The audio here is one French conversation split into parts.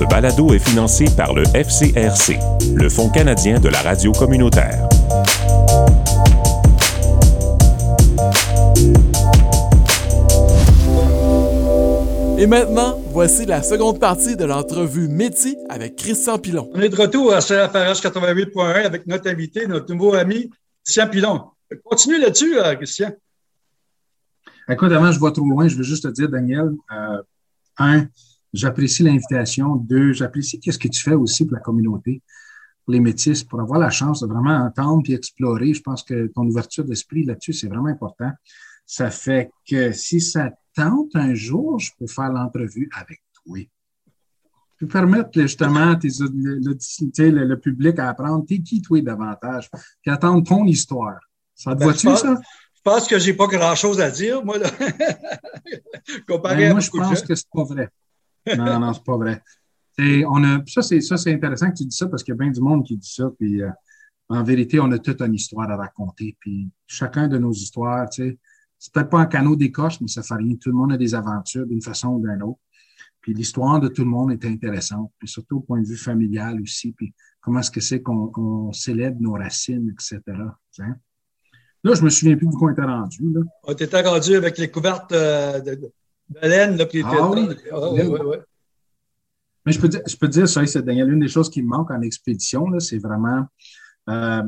Ce balado est financé par le FCRC, le Fonds canadien de la radio communautaire. Et maintenant, voici la seconde partie de l'entrevue Métis avec Christian Pilon. On est de retour à CFRH 88.1 avec notre invité, notre nouveau ami, Christian Pilon. Continue là-dessus, euh, Christian. Écoute, avant, je vois trop loin, je veux juste te dire, Daniel, euh, un, j'apprécie l'invitation. Deux, j'apprécie qu'est-ce que tu fais aussi pour la communauté, pour les métis, pour avoir la chance de vraiment entendre et explorer. Je pense que ton ouverture d'esprit là-dessus, c'est vraiment important. Ça fait que si ça tente un jour, je peux faire l'entrevue avec toi. Je peux permettre justement tes, le, le, public à apprendre t'es qui toi davantage, puis attendre ton histoire. Ça te ben, voit-tu, ça? Je pense que j'ai pas grand-chose à dire, moi, là. Comparé ben, moi, je pense que c'est pas vrai. Non, non, c'est pas vrai. on a, ça, c'est, intéressant que tu dis ça parce qu'il y a bien du monde qui dit ça. Puis, euh, en vérité, on a toute une histoire à raconter. Puis, chacun de nos histoires, tu sais, c'est peut-être pas un canot d'écorce, mais ça fait rien. Tout le monde a des aventures d'une façon ou d'une autre. Puis l'histoire de tout le monde est intéressante, puis surtout au point de vue familial aussi, puis comment est-ce que c'est qu'on célèbre nos racines, etc. Là, je me souviens plus de quoi on rendu. On était rendu avec les couvertes euh, de, laine. Là, puis ah, oui. Ah, oui, oui, Mais je peux, dire, je peux dire ça, c'est Daniel, une des choses qui me manque en expédition, c'est vraiment euh,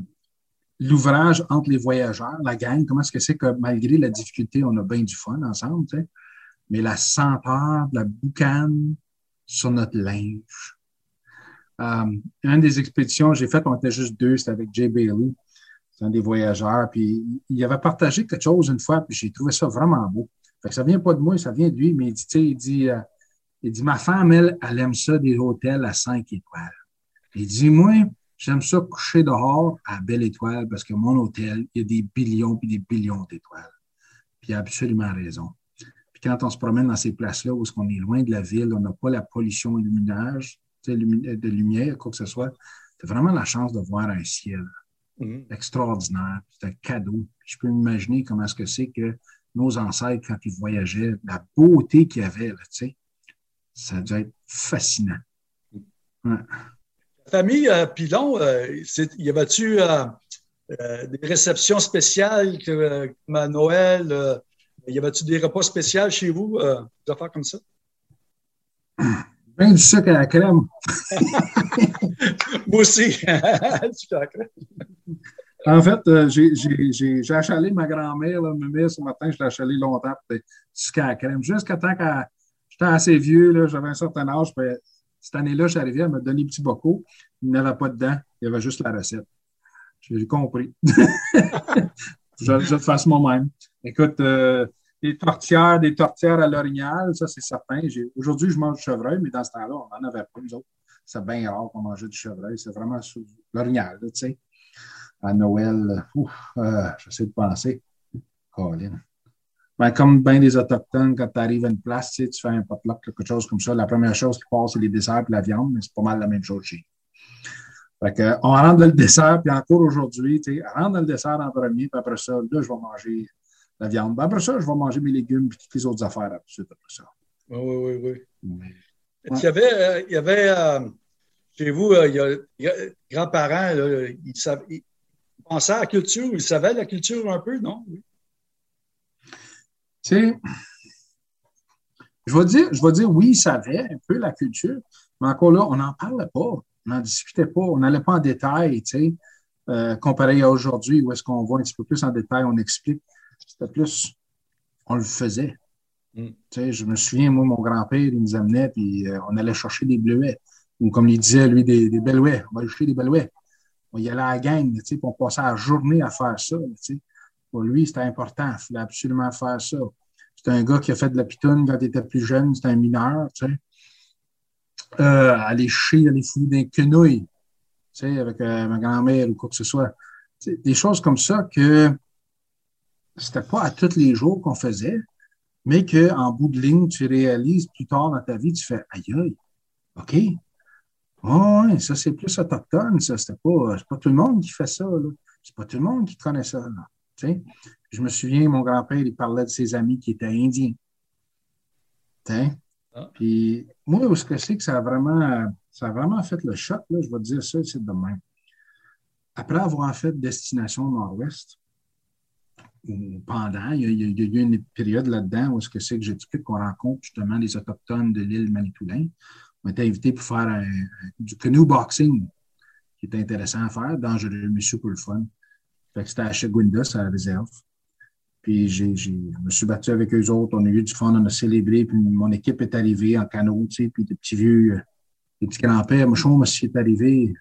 l'ouvrage entre les voyageurs, la gang. Comment est-ce que c'est que malgré la difficulté, on a bien du fun ensemble, tu sais? mais la senteur de la boucane sur notre linge. Euh, une des expéditions que j'ai faites, on était juste deux, c'était avec Jay Bailey un des voyageurs, puis il avait partagé quelque chose une fois, puis j'ai trouvé ça vraiment beau. Fait que ça vient pas de moi, ça vient de lui, mais il dit, il dit, euh, il dit, ma femme, elle, elle aime ça des hôtels à cinq étoiles. Il dit, moi, j'aime ça coucher dehors à belle étoile parce que mon hôtel, il y a des billions puis des billions d'étoiles. Puis il a absolument raison. Puis quand on se promène dans ces places-là où on est loin de la ville, on n'a pas la pollution luminage, de lumière, quoi que ce soit, c'est vraiment la chance de voir un ciel. Mhm. extraordinaire. C'est un cadeau. Je peux m'imaginer comment est-ce que c'est que nos ancêtres, quand ils voyageaient, la beauté qu'il y avait, là, tu sais, ça a être fascinant. La famille euh, Pilon, euh, y avait-tu euh, des réceptions spéciales comme à Noël? y avait-tu des repas spéciaux chez vous, des affaires comme ça? Ben du sucre à la crème. Moi aussi. en fait, euh, j'ai achalé ma grand-mère, mais ce matin, je l'ai achalé longtemps pour sucre à la crème. Jusqu'à temps que j'étais assez vieux, j'avais un certain âge. cette année-là, je suis arrivé, m'a donné un petit bocaux. Il n'y avait pas dedans, il y avait juste la recette. J'ai compris. je, je fasse moi-même. Écoute, euh, des tortières, des tortières à l'orignal, ça, c'est certain. Aujourd'hui, je mange du chevreuil, mais dans ce temps-là, on n'en avait pas, nous autres. C'est bien rare qu'on mangeait du chevreuil. C'est vraiment l'orignal, tu sais. À Noël, euh, j'essaie de penser. Colin. Ben, comme bien des Autochtones, quand tu arrives à une place, tu, sais, tu fais un potluck, quelque chose comme ça, la première chose qui passe, c'est les desserts et la viande, mais c'est pas mal la même chose chez fait que, on rentre dans le dessert, puis encore aujourd'hui, tu sais, rentre dans le dessert en premier, puis après ça, là, je vais manger la viande. Ben, après ça, je vais manger mes légumes et toutes les autres affaires après ça. Oui, oui, oui. oui. Il y avait, euh, il y avait euh, chez vous, euh, il y a, grands-parents, ils, ils, pensaient à la culture, ils savaient la culture un peu, non? Oui. Tu sais, je vais dire, je vais dire oui, ils savaient un peu la culture, mais encore là, on n'en parlait pas, on n'en discutait pas, on n'allait pas en détail, tu sais, comparé à aujourd'hui où est-ce qu'on voit un petit peu plus en détail, on explique. C'était plus, on le faisait. Mm. Je me souviens, moi, mon grand-père, il nous amenait, puis euh, on allait chercher des bleuets. Ou comme il disait, lui, des, des belouets. On va aller chercher des belouets. On y allait à la gang, puis on passait la journée à faire ça. Pour lui, c'était important. Il fallait absolument faire ça. C'était un gars qui a fait de la pitoune quand il était plus jeune. C'était un mineur, tu sais. Euh, aller chier, aller fouiller des quenouilles, tu sais, avec euh, ma grand-mère ou quoi que ce soit. des choses comme ça que c'était pas à tous les jours qu'on faisait, mais qu'en bout de ligne, tu réalises plus tard dans ta vie, tu fais aïe aïe, OK? Oh, ouais, ça, c'est plus autochtone, ça. C'était pas, pas tout le monde qui fait ça, là. C'est pas tout le monde qui connaît ça, là. Tu sais? Je me souviens, mon grand-père, il parlait de ses amis qui étaient indiens. Tu sais? Ah. Puis moi, où ce que c'est que ça a vraiment, ça a vraiment fait le choc, là, je vais te dire ça, c'est de même. Après avoir fait Destination Nord-Ouest, pendant, il y, a, eu une période là-dedans où ce que c'est que j'explique qu'on rencontre justement les Autochtones de l'île Manitoulin. On été invités pour faire du canoe boxing, qui est intéressant à faire, dangereux, mais super le fun. Fait que c'était à Chagunda, à la réserve. Puis j'ai, je me suis battu avec eux autres, on a eu du fun, on a célébré, puis mon équipe est arrivée en canot, tu sais, puis des petits vieux, des petits grands-pères, moi, je est arrivé,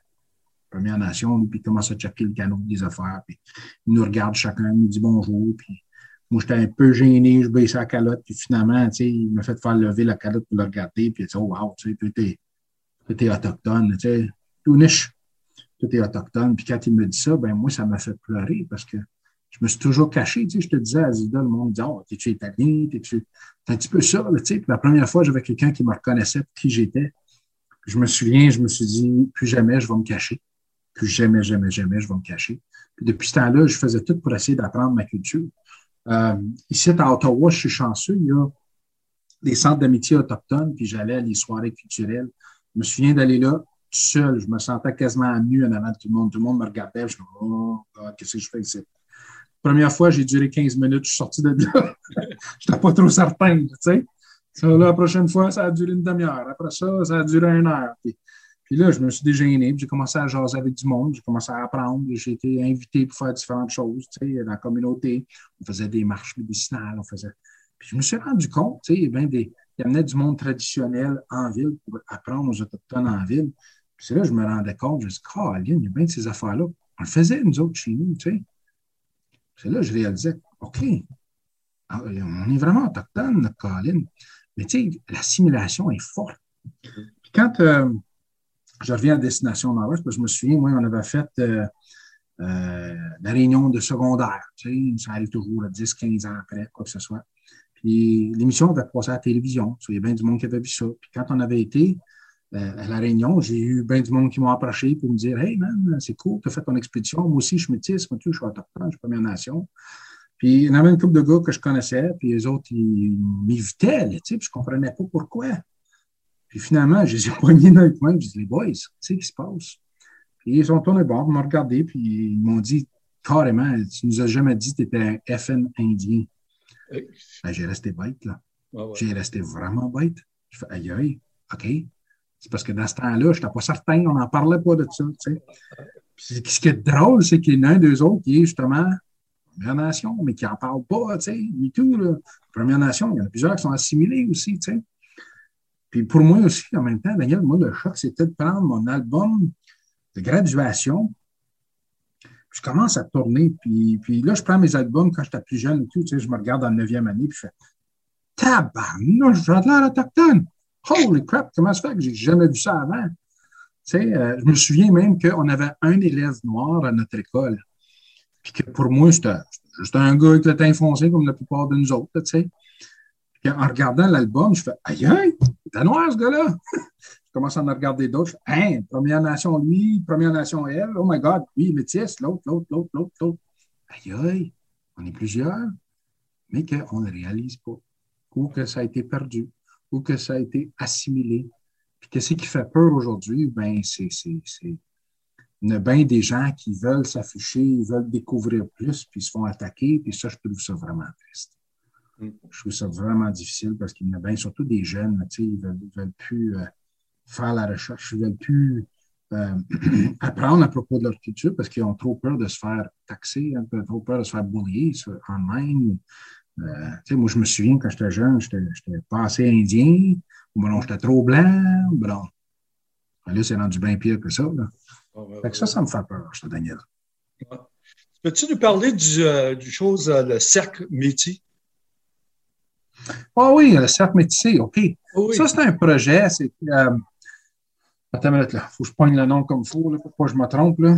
Première Nation, puis commence à checker le canot des affaires, puis il nous regarde chacun, il nous dit bonjour, puis moi, j'étais un peu gêné, je baissais la calotte, puis finalement, tu sais, il m'a fait faire lever la calotte pour le regarder, puis il dit, oh, wow, tu sais, tout est autochtone, tu sais, tout niche, tout est autochtone. Puis quand il me dit ça, ben moi, ça m'a fait pleurer parce que je me suis toujours caché. Tu sais, je te disais à Zida, le monde dit Oh, t'es-tu italien? T'es-tu. un petit peu ça, tu sais. La première fois, j'avais quelqu'un qui me reconnaissait pour qui j'étais. Je me souviens, je me suis dit, plus jamais je vais me cacher. Plus jamais, jamais, jamais je vais me cacher. Puis depuis ce temps-là, je faisais tout pour essayer d'apprendre ma culture. Euh, ici, à Ottawa, je suis chanceux. Il y a des centres d'amitié autochtones, puis j'allais à des soirées culturelles. Je me souviens d'aller là tout seul. Je me sentais quasiment nu en avant de tout le monde. Tout le monde me regardait. Je me disais, oh, qu'est-ce que je fais ici? Première fois, j'ai duré 15 minutes, je suis sorti de là. je n'étais pas trop certain, tu sais. la prochaine fois, ça a duré une demi-heure. Après ça, ça a duré une heure. Là, je me suis dégêné, j'ai commencé à jaser avec du monde, j'ai commencé à apprendre, j'ai été invité pour faire différentes choses, tu sais, dans la communauté. On faisait des marches médicinales, on faisait. Puis je me suis rendu compte, tu sais, des, il amenait du monde traditionnel en ville pour apprendre aux Autochtones en ville. Puis là je me rendais compte, je me suis dit, il y a bien de ces affaires-là. On le faisait, nous autres, chez nous, tu sais. C'est là que je réalisais, OK, ah, on est vraiment autochtone, Colin. Mais tu sais, l'assimilation est forte. Puis quand euh, je reviens à Destination Nord-Ouest, parce que je me souviens, moi, on avait fait euh, euh, la réunion de secondaire. Tu sais, ça arrive toujours 10, 15 ans après, quoi que ce soit. Puis l'émission avait passé à la télévision. Il y a bien du monde qui avait vu ça. Puis quand on avait été à la réunion, j'ai eu bien du monde qui m'ont approché pour me dire Hey, man, c'est cool, tu as fait ton expédition. Moi aussi, je suis métisse, moi, je suis autochtone, je suis Première Nation. Puis il y en avait une couple de gars que je connaissais, puis les autres, ils m'évitaient, tu sais, puis je ne comprenais pas pourquoi. Puis finalement, je les ai poignés dans le coin, je dis Les boys, qu'est-ce qui se passe? Puis ils sont tournés bord, ils m'ont regardé, puis ils m'ont dit carrément Tu nous as jamais dit que tu étais un FN indien. Ben, j'ai resté bête, là. J'ai resté vraiment bête. Je fais Aïe, aïe, OK. C'est parce que dans ce temps-là, je n'étais pas certain, on n'en parlait pas de ça. Tu sais. ce qui est drôle, c'est qu'il y en a un d'eux autres qui est justement Première Nation, mais qui n'en parle pas, tu sais, du tout. Là. Première Nation, il y en a plusieurs qui sont assimilés aussi, tu sais. Puis pour moi aussi, en même temps, Daniel, moi, le choc, c'était de prendre mon album de graduation. je commence à tourner, puis, puis là, je prends mes albums quand j'étais plus jeune et tout, tu sais, je me regarde en neuvième année, puis je fais Tabarnouche, j'ai l'air autochtone! Holy crap, comment ça fait que j'ai jamais vu ça avant? Tu sais, euh, je me souviens même qu'on avait un élève noir à notre école. Puis que pour moi, c'était juste un gars avec le teint foncé comme la plupart de nous autres, tu sais. Puis en regardant l'album, je fais Aïe, aïe, ce gars-là! je commence à en regarder d'autres. Je fais Hein, Première Nation lui, Première Nation elle, oh my God, lui, métis, l'autre, l'autre, l'autre, l'autre, l'autre. Aïe, aïe, on est plusieurs, mais qu'on ne réalise pas ou que ça a été perdu ou que ça a été assimilé. Puis qu'est-ce qui fait peur aujourd'hui? Ben, c'est, une bien des gens qui veulent s'afficher, ils veulent découvrir plus, puis ils se font attaquer, puis ça, je trouve ça vraiment triste. Je trouve ça vraiment difficile parce qu'il y en a bien, surtout des jeunes, tu sais, ils veulent, veulent plus euh, faire la recherche, ils veulent plus euh, apprendre à propos de leur culture parce qu'ils ont trop peur de se faire taxer, ont trop peur de se faire boulier en ligne, euh, moi, je me souviens quand j'étais jeune, j'étais pas assez indien, ou ben j'étais trop blanc, ou ben Là, c'est rendu bien pire que ça. Là. Ah, fait que ça, ça me fait peur, je Daniel. Peux-tu nous parler du, euh, du chose, euh, le cercle métier? Ah oui, le cercle métier, OK. Ça, c'est un projet. C'est, euh, attends une minute, là. Il faut que je poigne le nom comme il faut, là, pour pas que je me trompe. Là.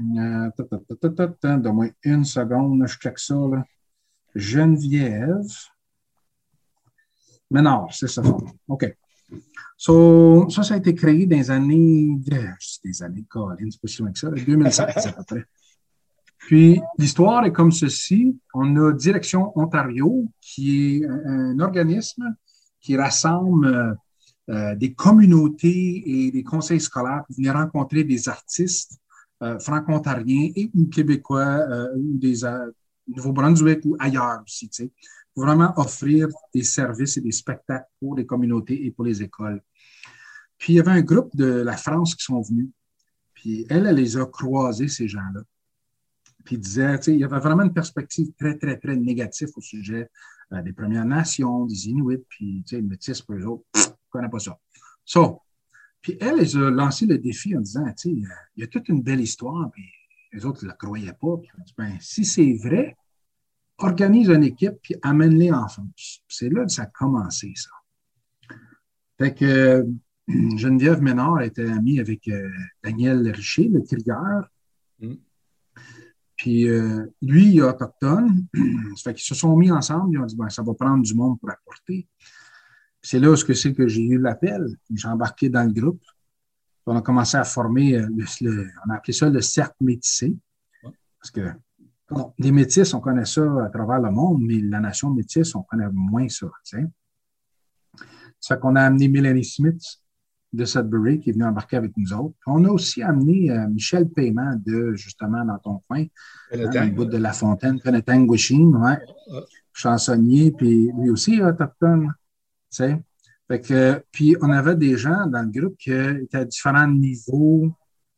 Euh, Donne-moi une seconde, je check ça. Là. Geneviève Ménard, c'est ça. OK. So, ça, ça a été créé dans les années, des années, Colin, c'est pas si loin que ça, 2007 à peu près. Puis, l'histoire est comme ceci. On a Direction Ontario, qui est un, organisme qui rassemble des communautés et des conseils scolaires pour venir rencontrer des artistes franco-ontariens et ou québécois ou des Nouveau-Brunswick ou ailleurs aussi, tu sais, pour vraiment offrir des services et des spectacles pour les communautés et pour les écoles. Puis il y avait un groupe de la France qui sont venus. Puis elle, elle les a croisés, ces gens-là. Puis il disait, il y avait vraiment une perspective très, très, très négative au sujet euh, des Premières Nations, des Inuits, puis, sais, métis pour eux autres, je ne connais pas ça. So, puis elle, elle a lancé le défi en disant, sais, il y a toute une belle histoire, puis les autres ne la croyaient pas. Ben, si c'est vrai, organise une équipe, puis amène-les en France. C'est là que ça a commencé, ça. Fait que Geneviève Ménard était amie avec euh, Daniel Richer, le crieur. Mm. Puis euh, lui, il est autochtone. ça fait qu'ils se sont mis ensemble. Ils ont dit ben, ça va prendre du monde pour apporter. C'est là où c'est que j'ai eu l'appel. J'ai embarqué dans le groupe. On a commencé à former, euh, on a appelé ça le cercle métissé. Parce que les métis, on connaît ça à travers le monde, mais la nation métisse, on connaît moins ça. Ça fait qu'on a amené Mélanie Smith, de Sudbury qui est venu embarquer avec nous autres. On a aussi amené euh, Michel Paiement de, justement, dans ton coin, hein, bout de La Fontaine, Penetang ouais, chansonnier, puis lui aussi autochtone, tu sais. Fait que, puis on avait des gens dans le groupe qui étaient à différents niveaux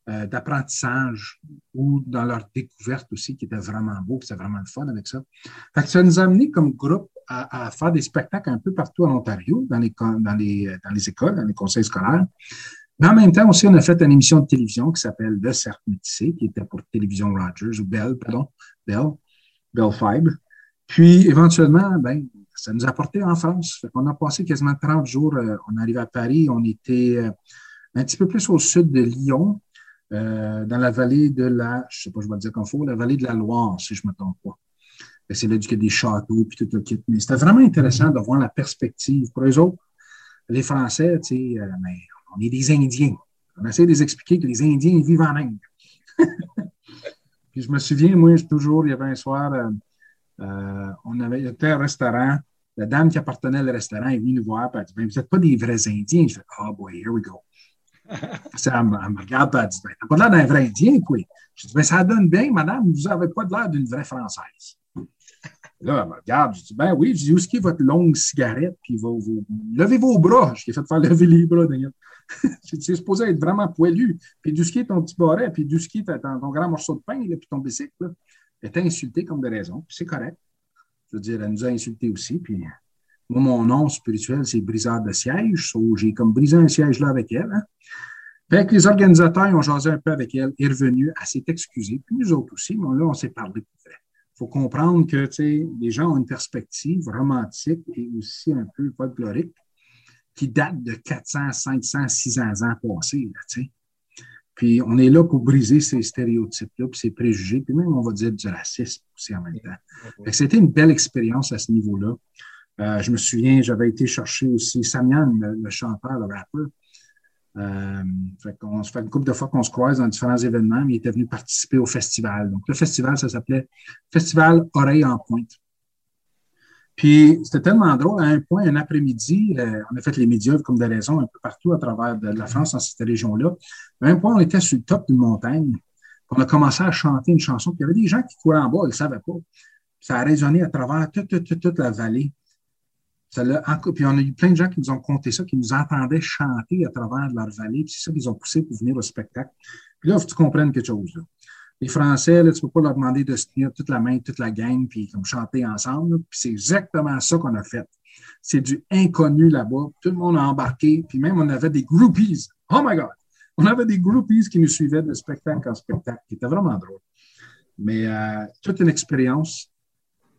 euh, d'apprentissage ou dans leur découverte aussi, qui étaient vraiment beau, c'était vraiment le fun avec ça. Fait que ça nous a amené comme groupe à, faire des spectacles un peu partout en Ontario, dans les, dans, les, dans les écoles, dans les conseils scolaires. Mais en même temps aussi, on a fait une émission de télévision qui s'appelle Le Cercle Métissé, qui était pour Télévision Rogers, ou Bell, pardon, Bell, Bell Fibre. Puis, éventuellement, ben, ça nous a porté en France. On a passé quasiment 30 jours. Euh, on est arrivé à Paris, on était euh, un petit peu plus au sud de Lyon, euh, dans la vallée de la, je sais pas, je vais dire comme faut, la vallée de la Loire, si je me trompe pas. C'est là qu'il y a des châteaux, puis tout le kit. Mais c'était vraiment intéressant de voir la perspective. Pour eux autres, les Français, tu sais, euh, ben, on est des Indiens. On essaie de les expliquer que les Indiens vivent en Inde. puis je me souviens, moi, toujours, il y avait un soir, euh, euh, on avait, il y avait un restaurant. La dame qui appartenait au restaurant est venue nous voir, puis elle dit ben, Vous n'êtes pas des vrais Indiens. Je fais Oh boy, here we go. elle, me, regarde, et elle dit ben, T'as pas l'air d'un vrai Indien, quoi. Je dis ben, Ça donne bien, madame, vous n'avez pas l'air d'une vraie Française. Là, elle me regarde, je dis, ben oui, je dis, où est-ce est votre longue cigarette? Puis vos, levez vos bras. Je t'ai fait faire lever les bras, Daniel. c'est supposé être vraiment poilu. Puis du ski, ton petit barret, puis du ski, ton, ton grand morceau de pain, là, puis ton bicycle, elle était insultée comme de raison. Puis c'est correct. Je veux dire, elle nous a insultés aussi. Puis moi, mon nom spirituel, c'est briseur de siège. j'ai comme brisé un siège là avec elle. Hein. Fait que les organisateurs ont jasé un peu avec elle, est revenue, elle s'est excusée, puis nous autres aussi, mais là, on s'est parlé pour vrai faut comprendre que les gens ont une perspective romantique et aussi un peu folklorique qui date de 400, 500, 600 ans passés. puis on est là pour briser ces stéréotypes-là, puis ces préjugés, puis même on va dire du racisme aussi en même temps. C'était une belle expérience à ce niveau-là. Euh, je me souviens, j'avais été chercher aussi Samian, le, chanteur, le rappeur, euh, on se fait une couple de fois qu'on se croise dans différents événements, mais il était venu participer au festival. Donc, le festival, ça s'appelait Festival Oreille en Pointe. Puis, c'était tellement drôle. À un point, un après-midi, euh, on a fait les médias comme des raisons un peu partout à travers la France, dans cette région-là. À un point, on était sur le top d'une montagne. On a commencé à chanter une chanson. Puis, il y avait des gens qui couraient en bas, ils ne savaient pas. Ça a résonné à travers toute, toute, toute la vallée. Ça puis on a eu plein de gens qui nous ont conté ça, qui nous entendaient chanter à travers leur vallée, puis c'est ça qu'ils ont poussé pour venir au spectacle. Puis là, faut que tu comprennes quelque chose. Les Français, là, tu ne peux pas leur demander de se tenir toute la main, toute la gang, puis comme chanter ensemble. Puis c'est exactement ça qu'on a fait. C'est du inconnu là-bas. Tout le monde a embarqué, puis même on avait des groupies. Oh my God! On avait des groupies qui nous suivaient de spectacle en spectacle, qui était vraiment drôle. Mais euh, toute une expérience.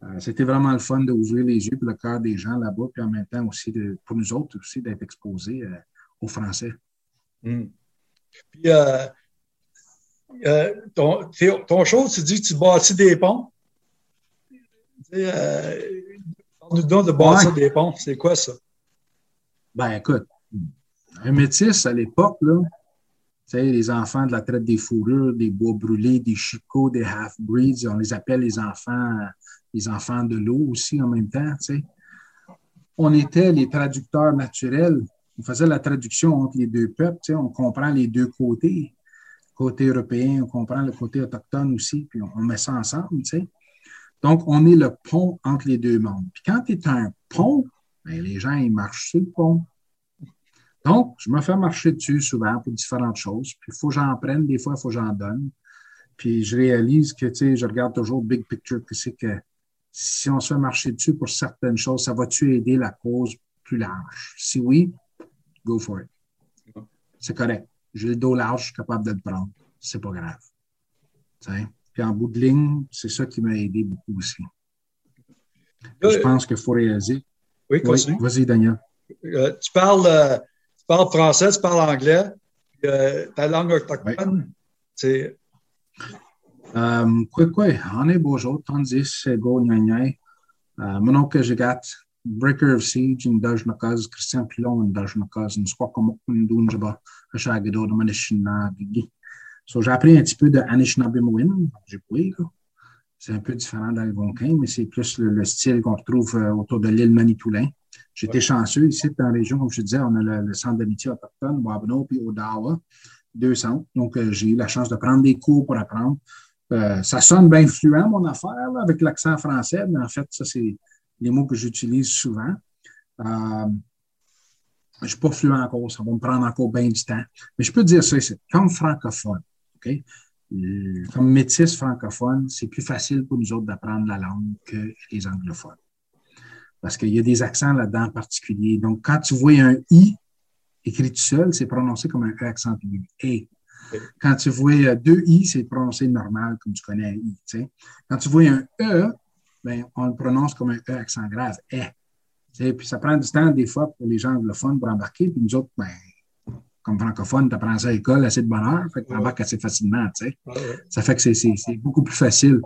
Euh, c'était vraiment le fun d'ouvrir les yeux pour le cœur des gens là-bas, puis en même temps aussi de, pour nous autres aussi d'être exposés euh, aux Français. Hmm. Puis, euh, ton, ton show, tu dis que tu bâtis des ponts? Parle-nous donc de bâtir des ponts. C'est quoi ça? Ben, écoute, un métis à l'époque, là, tu sais, les enfants de la traite des fourrures, des bois brûlés, des chicots, des half-breeds, on les appelle les enfants les enfants de l'eau aussi en même temps, on était les traducteurs naturels. On faisait la traduction entre les deux peuples. On comprend les deux côtés. Côté européen, on comprend le côté autochtone aussi, puis on, met ça ensemble. Donc, on est le pont entre les deux mondes. Puis quand tu es un pont, ben, les gens, ils marchent sur le pont. Donc, je me fais marcher dessus souvent pour différentes choses. Puis, il faut que j'en prenne, des fois, il faut que j'en donne. Puis, je réalise que, tu sais, je regarde toujours big picture, que c'est que si on se fait marcher dessus pour certaines choses, ça va-tu aider la cause plus large? Si oui, go for it. C'est correct. J'ai le dos large, je suis capable de le prendre. C'est pas grave. Puis en bout de ligne, c'est ça qui m'a aidé beaucoup aussi. je pense qu'il faut réaliser. Oui, continue. Vas-y, Daniel. Euh, tu, parles, euh, tu parles français, tu parles anglais. Euh, ta langue autochtone, c'est Um, quick way, ane bojo, tanzis go nyanyai. Mano que jegat Breaker of Siege in Daj Nakaz, Christian Pilon in Daj Nakaz, in Squakom Dunjaba, Hashagado, de Manishinabigi. So, j'ai appris un petit peu de Anishinabimowin, j'ai là. C'est un peu différent d'Algonquin, mais c'est plus le, le style qu'on retrouve euh, autour de l'île Manitoulin. J'étais ouais. chanceux ici dans la région, comme je disais, on a le, le centre d'amitié autochtone, Wabno, puis Odawa, deux centres. Donc, euh, j'ai eu la chance de prendre des cours pour apprendre. Euh, ça sonne bien fluent, mon affaire, avec l'accent français, mais en fait, ça, c'est les mots que j'utilise souvent. Euh, je ne suis pas fluent encore, ça va me prendre encore bien du temps. Mais je peux dire ça, c'est comme francophone, OK? Euh, comme métis francophone, c'est plus facile pour nous autres d'apprendre la langue que les anglophones. Parce qu'il y a des accents là-dedans particuliers. Donc, quand tu vois un I écrit tout seul, c'est prononcé comme un E accent aigu. Quand tu vois euh, deux I, c'est prononcé normal, comme tu connais un I. Quand tu vois un E, ben, on le prononce comme un E accent grave, eh. Puis ça prend du temps, des fois, pour les gens anglophones pour embarquer. Puis nous autres, ben, comme francophones, tu apprends ça à l'école assez de bonheur, fait que tu embarques assez facilement. Ça fait que c'est beaucoup plus facile.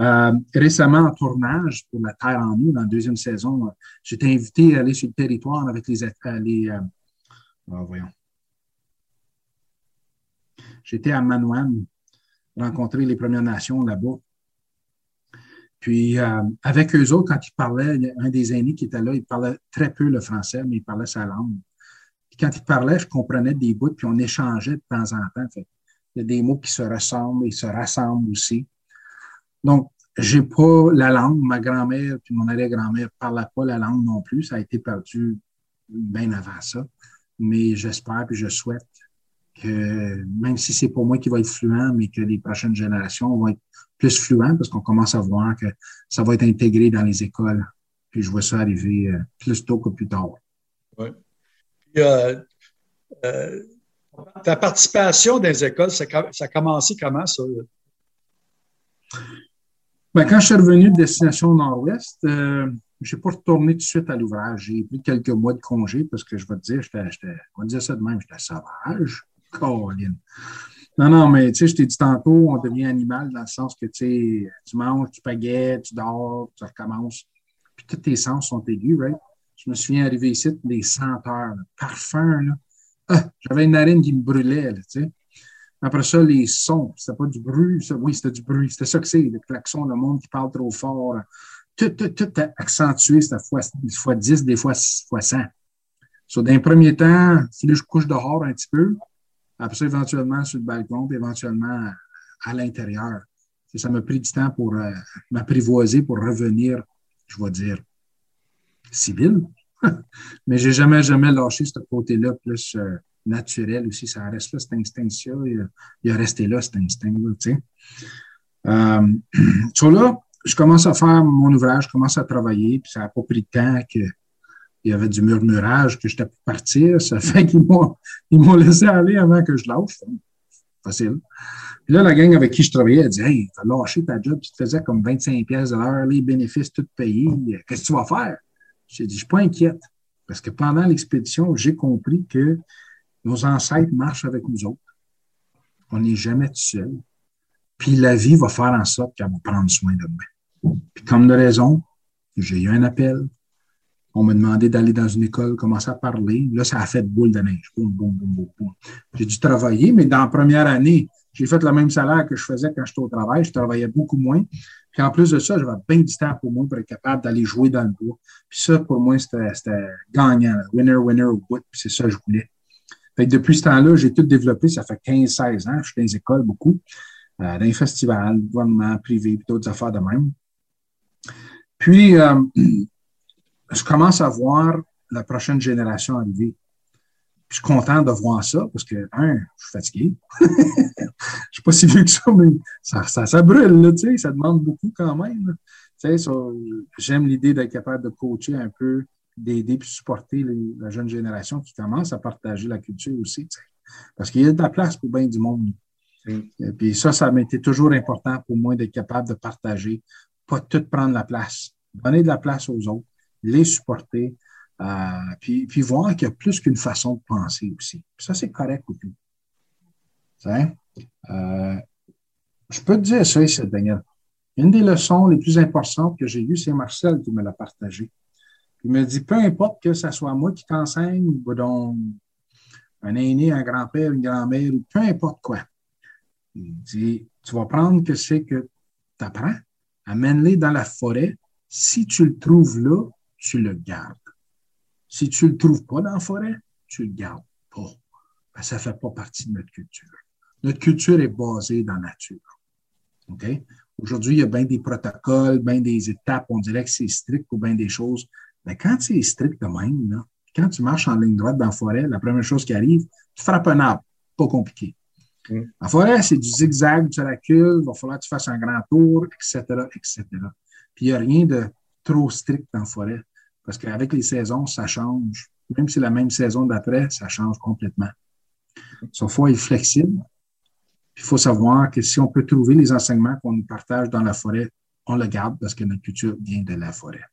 Euh, récemment, en tournage pour La Terre en nous, dans la deuxième saison, euh, j'étais invité à aller sur le territoire avec les. Les euh, oh, voyons. J'étais à Manouane, rencontrer les Premières Nations là-bas. Puis, euh, avec eux autres, quand ils parlaient, un des aînés qui était là, il parlait très peu le français, mais il parlait sa langue. Puis quand il parlait, je comprenais des bouts, puis on échangeait de temps en temps. Fait. Il y a des mots qui se ressemblent et se rassemblent aussi. Donc, j'ai pas la langue. Ma grand-mère puis mon arrière-grand-mère parlaient pas la langue non plus. Ça a été perdu bien avant ça. Mais j'espère puis je souhaite que même si c'est pour moi qui va être fluent, mais que les prochaines générations vont être plus fluents parce qu'on commence à voir que ça va être intégré dans les écoles. Puis je vois ça arriver euh, plus tôt que plus tard. Oui. Euh, euh, ta participation dans les écoles, ça, ça a commencé comment, ça? Ben, quand je suis revenu de Destination Nord-Ouest, euh, je n'ai pas retourné tout de suite à l'ouvrage. J'ai pris quelques mois de congé parce que je vais te dire, j'étais, on va dire ça de même, j'étais sauvage. Non, non, mais tu sais, je t'ai dit tantôt, on devient animal dans le sens que tu manges, tu paguettes, tu dors, tu recommences. Puis tous tes sens sont aigus, right? Je me souviens arrivé ici, les senteurs, le parfum, là. Ah, j'avais une narine qui me brûlait, tu sais. Après ça, les sons, c'était pas du bruit, ça. oui, c'était du bruit. C'était ça que c'est, le klaxon, le monde qui parle trop fort. Tout, tout, tout accentué, c'était fois, fois 10, des fois, fois 100. So, dans un premier temps, si je couche dehors un petit peu, après ça, éventuellement sur le balcon, puis éventuellement à l'intérieur. Ça m'a pris du temps pour euh, m'apprivoiser, pour revenir, je vais dire, civil. Mais j'ai jamais, jamais lâché ce côté-là plus euh, naturel aussi. Ça reste là, cet instinct-là. Il, a resté là, cet instinct-là, tu sais. Euh, là, je commence à faire mon ouvrage, je commence à travailler, puis ça n'a pas pris de temps que il y avait du murmurage que j'étais pour partir. Ça fait qu'ils m'ont, ils m'ont laissé aller avant que je lâche. Facile. Puis là, la gang avec qui je travaillais, elle dit Hey, t'as lâché ta job, tu te faisais comme 25 pièces de l'heure, les bénéfices tout payés. Qu'est-ce que tu vas faire? J'ai dit, je suis pas inquiète. Parce que pendant l'expédition, j'ai compris que nos ancêtres marchent avec nous autres. On n'est jamais tout seul. Puis la vie va faire en sorte qu'elle va prendre soin de moi. Puis comme de raison, j'ai eu un appel, on m'a demandé d'aller dans une école, commencer à parler. Là, ça a fait boule de neige. Boum, boum, boum, boum, boum. J'ai dû travailler, mais dans la première année, j'ai fait le même salaire que je faisais quand j'étais au travail. Je travaillais beaucoup moins. Puis en plus de ça, j'avais bien du temps pour moi pour être capable d'aller jouer dans le bois. Puis ça, pour moi, c'était gagnant. Winner, winner, wood. Puis c'est ça que je voulais. Fait que depuis ce temps-là, j'ai tout développé. Ça fait 15-16 ans. Je suis dans les écoles beaucoup, euh, dans les festivals, gouvernement, privé, puis d'autres affaires de même. Puis, euh, je commence à voir la prochaine génération arriver. je suis content de voir ça parce que, un, je suis fatigué. je suis pas si vieux que ça, mais ça, ça, ça brûle, là, tu sais, ça demande beaucoup quand même. Tu sais, j'aime l'idée d'être capable de coacher un peu, d'aider et supporter la jeune génération qui commence à partager la culture aussi. Parce qu'il y a de la place pour bien du monde. Et puis ça, ça m'a été toujours important pour moi d'être capable de partager, pas tout prendre la place, donner de la place aux autres, les supporter, euh, puis, puis voir qu'il y a plus qu'une façon de penser aussi. ça, c'est correct aussi. Euh, je peux te dire ça, c'est Daniel. Une des leçons les plus importantes que j'ai eues, c'est Marcel qui me l'a partagé. Il me dit, peu importe que ce soit moi qui t'enseigne, ou un aîné, un grand-père, une grand-mère, ou peu importe quoi. Il dit, tu vas prendre que c'est que tu apprends, amène-les dans la forêt. Si tu le trouves là, tu le gardes. Si tu ne le trouves pas dans la forêt, tu le gardes pas. Ben, ça ne fait pas partie de notre culture. Notre culture est basée dans la nature. OK? Aujourd'hui, il y a bien des protocoles, bien des étapes. On dirait que c'est strict ou bien des choses. Mais quand c'est strict de même, là, quand tu marches en ligne droite dans la forêt, la première chose qui arrive, tu frappes un arbre. Pas compliqué. Mm. La forêt, c'est du zigzag, tu recules, il va falloir que tu fasses un grand tour, etc., etc. Puis il n'y a rien de trop strict dans la forêt. Parce qu'avec les saisons, ça change. Même si c'est la même saison d'après, ça change complètement. Il faut être flexible. Il faut savoir que si on peut trouver les enseignements qu'on nous partage dans la forêt, on le garde parce que notre culture vient de la forêt.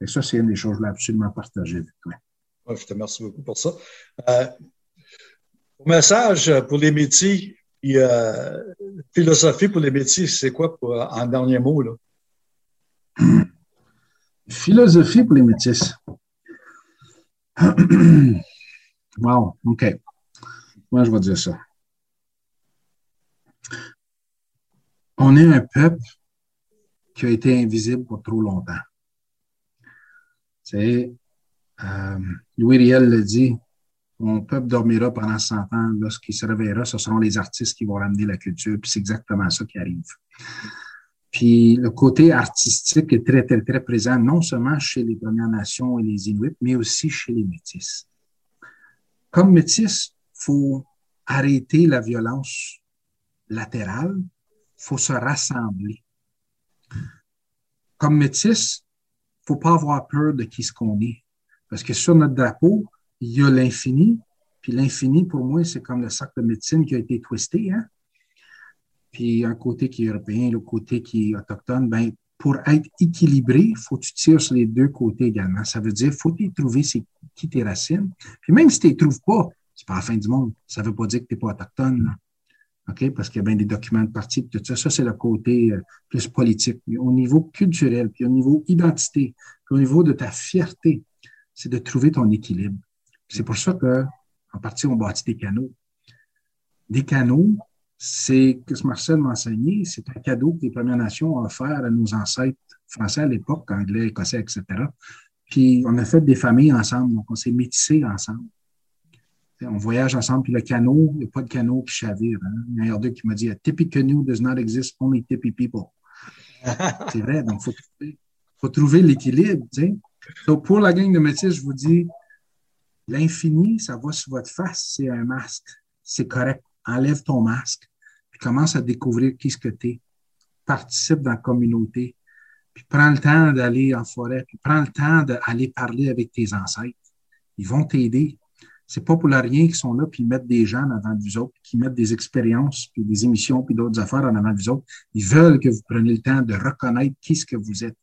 Et ça, c'est une des choses que je voulais absolument partager avec toi. je te remercie beaucoup pour ça. Euh, message pour les métiers, et, euh, philosophie pour les métiers, c'est quoi pour, en dernier mot? Là? Philosophie pour les métis. wow, OK. Moi, je vais dire ça? On est un peuple qui a été invisible pour trop longtemps. C'est euh, Louis Riel le dit, mon peuple dormira pendant 100 ans. Lorsqu'il se réveillera, ce seront les artistes qui vont ramener la culture. Puis c'est exactement ça qui arrive. Puis le côté artistique est très, très, très présent, non seulement chez les Premières Nations et les Inuits, mais aussi chez les Métis. Comme Métis, faut arrêter la violence latérale, faut se rassembler. Comme Métis, faut pas avoir peur de qui ce qu'on est. Parce que sur notre drapeau, il y a l'infini, puis l'infini, pour moi, c'est comme le sac de médecine qui a été twisté. Hein? Puis un côté qui est européen, le côté qui est autochtone, ben, pour être équilibré, il faut que tu tires sur les deux côtés également. Ça veut dire, faut tu trouver qui tes racines. Puis même si tu les trouves pas, c'est pas la fin du monde. Ça veut pas dire que tu n'es pas autochtone. OK? Parce qu'il y a bien des documents de parti, tout ça. Ça, c'est le côté euh, plus politique. Mais au niveau culturel, puis au niveau identité, puis au niveau de ta fierté, c'est de trouver ton équilibre. C'est pour ça que, partie, on bâtit des canaux. Des canaux, c'est que ce Marcel m'a enseigné, c'est un cadeau que les Premières Nations ont offert à nos ancêtres français à l'époque, anglais, écossais, etc. Puis on a fait des familles ensemble, donc on s'est métissés ensemble. On voyage ensemble, puis le canot, il n'y a pas de canot qui chavire. Hein. Il y en a deux qui m'a dit A tippy canoe does not exist, only tippy people. c'est vrai, donc il faut, faut, trouver l'équilibre. Donc, pour la gang de métiers, je vous dis l'infini, ça va sur votre face, c'est un masque. C'est correct. Enlève ton masque puis commence à découvrir qui ce que tu es. Participe dans la communauté, puis prends le temps d'aller en forêt, puis prends le temps d'aller parler avec tes ancêtres. Ils vont t'aider. C'est pas pour la rien qu'ils sont là, puis ils mettent des gens en avant de vous autres, qui mettent des expériences, puis des émissions, puis d'autres affaires en avant de vous autres. Ils veulent que vous preniez le temps de reconnaître qui ce que vous êtes.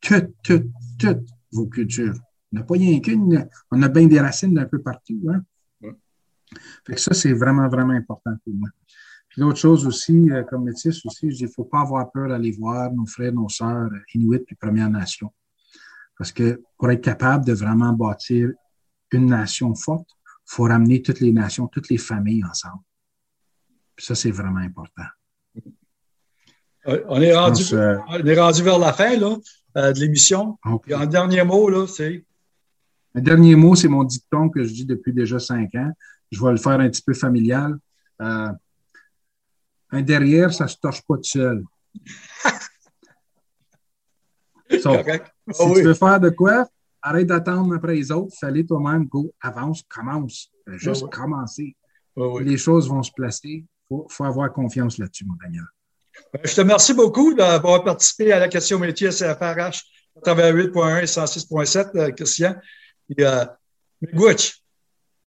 Toutes, toutes, toutes vos cultures. On n'a pas rien qu'une, on a bien des racines d'un peu partout. Hein? Fait que ça, c'est vraiment, vraiment important pour moi. Puis l'autre chose aussi, euh, comme métis aussi, il ne faut pas avoir peur d'aller voir nos frères, nos sœurs euh, Inuits puis Premières Nations. Parce que pour être capable de vraiment bâtir une nation forte, il faut ramener toutes les nations, toutes les familles ensemble. Puis ça, c'est vraiment important. On est, rendu, on est rendu vers la fin là, de l'émission. Un dernier mot, là, c'est. Un dernier mot, c'est mon dicton que je dis depuis déjà cinq ans. Je vais le faire un petit peu familial. un derrière, ça ne se torche pas tout seul. si ah tu veux faire de quoi, arrête d'attendre après les autres, fallait toi-même, go, avance, commence. Juste commencer. Les choses vont se placer. Il faut, avoir confiance là-dessus, mon Daniel. Ben, je te remercie beaucoup d'avoir participé à la question métier CFRH 88.1 et 106.7, Christian. Et, euh,